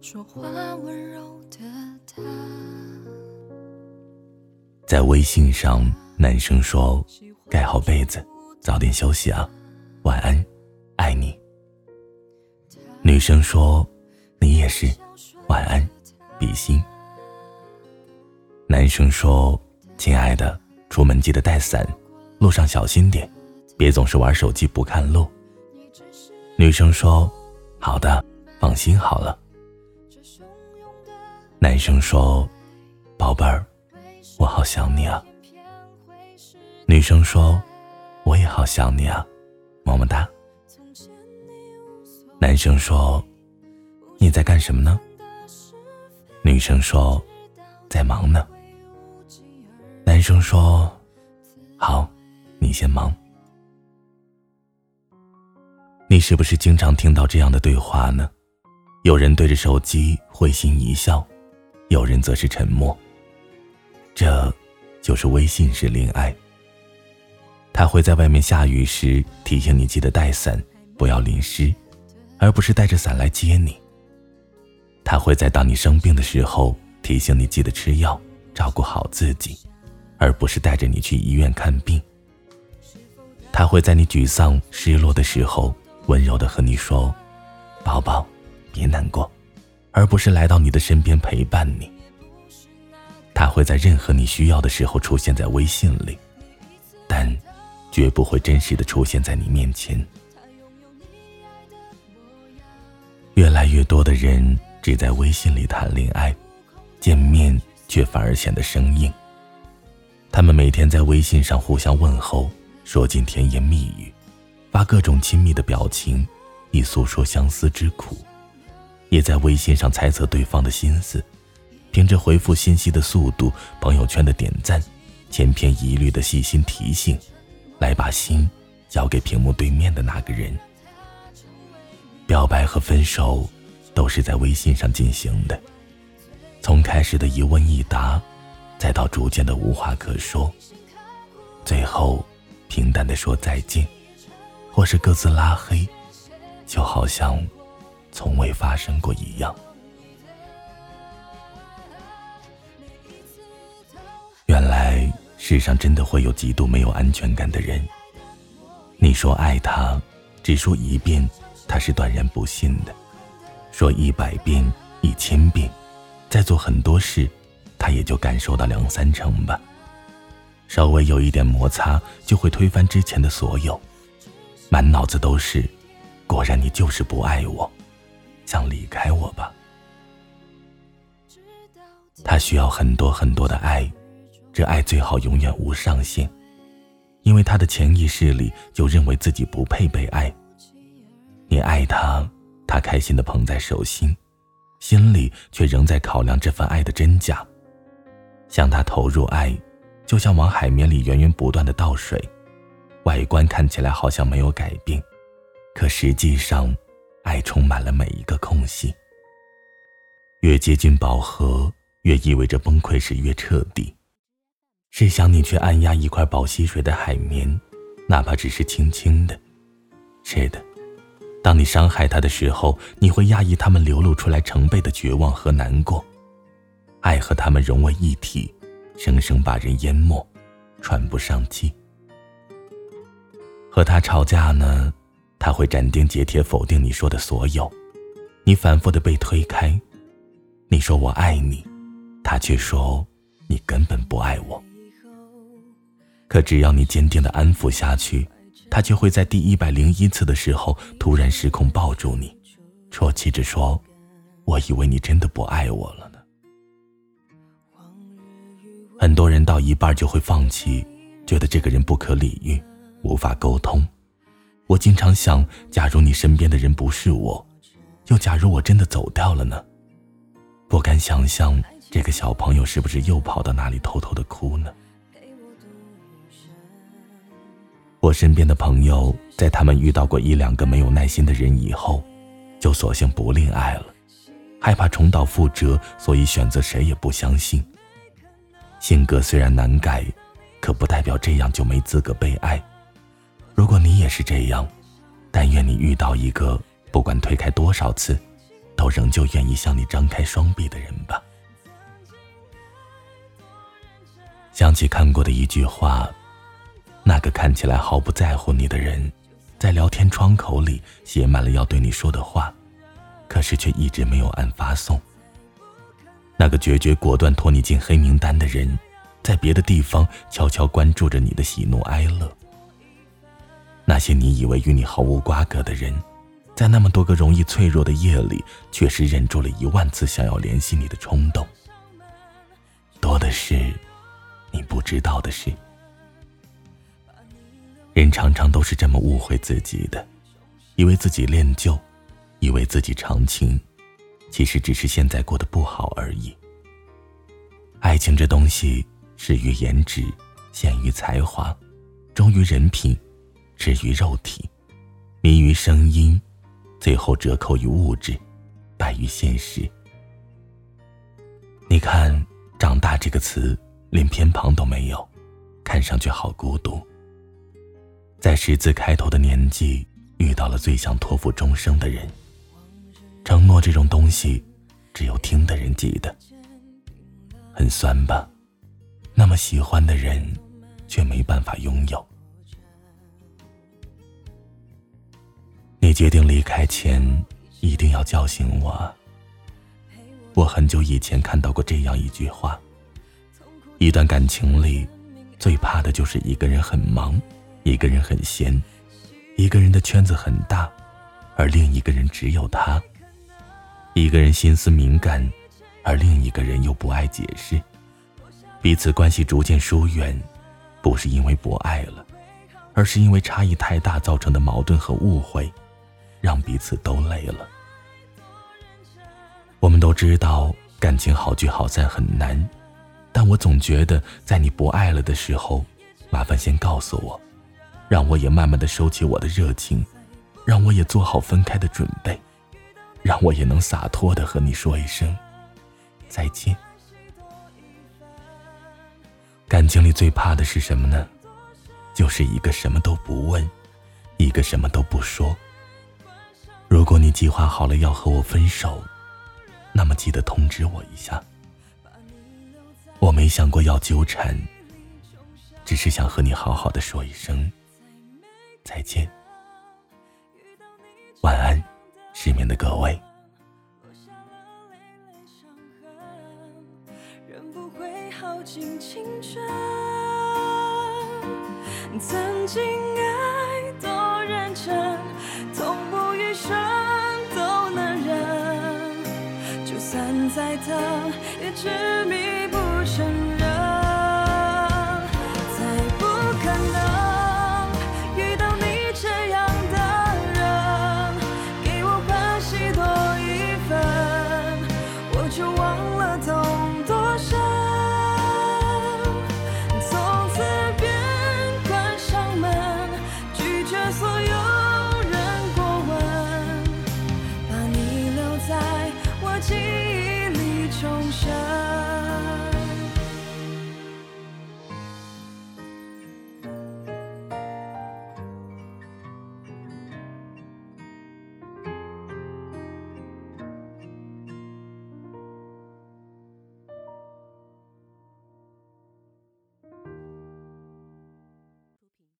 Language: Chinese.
说话温柔的他，在微信上，男生说：“盖好被子，早点休息啊，晚安，爱你。”女生说：“你也是，晚安，比心。”男生说：“亲爱的，出门记得带伞，路上小心点，别总是玩手机不看路。”女生说：“好的，放心好了。”男生说：“宝贝儿，我好想你啊。”女生说：“我也好想你啊，么么哒。”男生说：“你在干什么呢？”女生说：“在忙呢。”男生说：“好，你先忙。”你是不是经常听到这样的对话呢？有人对着手机会心一笑。有人则是沉默。这，就是微信式恋爱。他会在外面下雨时提醒你记得带伞，不要淋湿，而不是带着伞来接你。他会在当你生病的时候提醒你记得吃药，照顾好自己，而不是带着你去医院看病。他会在你沮丧、失落的时候温柔的和你说：“宝宝，别难过。”而不是来到你的身边陪伴你。他会在任何你需要的时候出现在微信里，但绝不会真实的出现在你面前。越来越多的人只在微信里谈恋爱，见面却反而显得生硬。他们每天在微信上互相问候，说尽甜言蜜语，发各种亲密的表情，以诉说相思之苦。也在微信上猜测对方的心思，凭着回复信息的速度、朋友圈的点赞、千篇一律的细心提醒，来把心交给屏幕对面的那个人。表白和分手都是在微信上进行的，从开始的一问一答，再到逐渐的无话可说，最后平淡的说再见，或是各自拉黑，就好像。从未发生过一样。原来世上真的会有极度没有安全感的人。你说爱他，只说一遍，他是断然不信的；说一百遍、一千遍，再做很多事，他也就感受到两三成吧。稍微有一点摩擦，就会推翻之前的所有，满脑子都是：果然你就是不爱我。想离开我吧。他需要很多很多的爱，这爱最好永远无上限，因为他的潜意识里就认为自己不配被爱。你爱他，他开心的捧在手心，心里却仍在考量这份爱的真假。向他投入爱，就像往海绵里源源不断的倒水，外观看起来好像没有改变，可实际上。爱充满了每一个空隙，越接近饱和，越意味着崩溃时越彻底。试想你去按压一块饱吸水的海绵，哪怕只是轻轻的。是的，当你伤害他的时候，你会压抑他们流露出来成倍的绝望和难过。爱和他们融为一体，生生把人淹没，喘不上气。和他吵架呢？他会斩钉截铁否定你说的所有，你反复的被推开，你说我爱你，他却说你根本不爱我。可只要你坚定的安抚下去，他就会在第一百零一次的时候突然失控抱住你，啜泣着说：“我以为你真的不爱我了呢。”很多人到一半就会放弃，觉得这个人不可理喻，无法沟通。我经常想，假如你身边的人不是我，又假如我真的走掉了呢？不敢想象这个小朋友是不是又跑到哪里偷偷的哭呢？我身边的朋友，在他们遇到过一两个没有耐心的人以后，就索性不恋爱了，害怕重蹈覆辙，所以选择谁也不相信。性格虽然难改，可不代表这样就没资格被爱。如果你也是这样，但愿你遇到一个不管推开多少次，都仍旧愿意向你张开双臂的人吧。想起看过的一句话，那个看起来毫不在乎你的人，在聊天窗口里写满了要对你说的话，可是却一直没有按发送。那个决绝果断拖你进黑名单的人，在别的地方悄悄关注着你的喜怒哀乐。那些你以为与你毫无瓜葛的人，在那么多个容易脆弱的夜里，却是忍住了一万次想要联系你的冲动。多的是你不知道的事。人常常都是这么误会自己的，以为自己恋旧，以为自己长情。其实只是现在过得不好而已。爱情这东西，始于颜值，陷于才华，忠于人品，止于肉体，迷于声音，最后折扣于物质，败于现实。你看“长大”这个词，连偏旁都没有，看上去好孤独。在十字开头的年纪，遇到了最想托付终生的人。承诺这种东西，只有听的人记得。很酸吧？那么喜欢的人，却没办法拥有。你决定离开前，一定要叫醒我。我很久以前看到过这样一句话：一段感情里，最怕的就是一个人很忙，一个人很闲，一个人的圈子很大，而另一个人只有他。一个人心思敏感，而另一个人又不爱解释，彼此关系逐渐疏远，不是因为不爱了，而是因为差异太大造成的矛盾和误会，让彼此都累了。我们都知道感情好聚好散很难，但我总觉得在你不爱了的时候，麻烦先告诉我，让我也慢慢的收起我的热情，让我也做好分开的准备。让我也能洒脱的和你说一声再见。感情里最怕的是什么呢？就是一个什么都不问，一个什么都不说。如果你计划好了要和我分手，那么记得通知我一下。我没想过要纠缠，只是想和你好好的说一声再见。晚安。失眠的各位，尽青春曾经爱多认真，痛不欲生都能忍，就算再疼，也执迷不承认。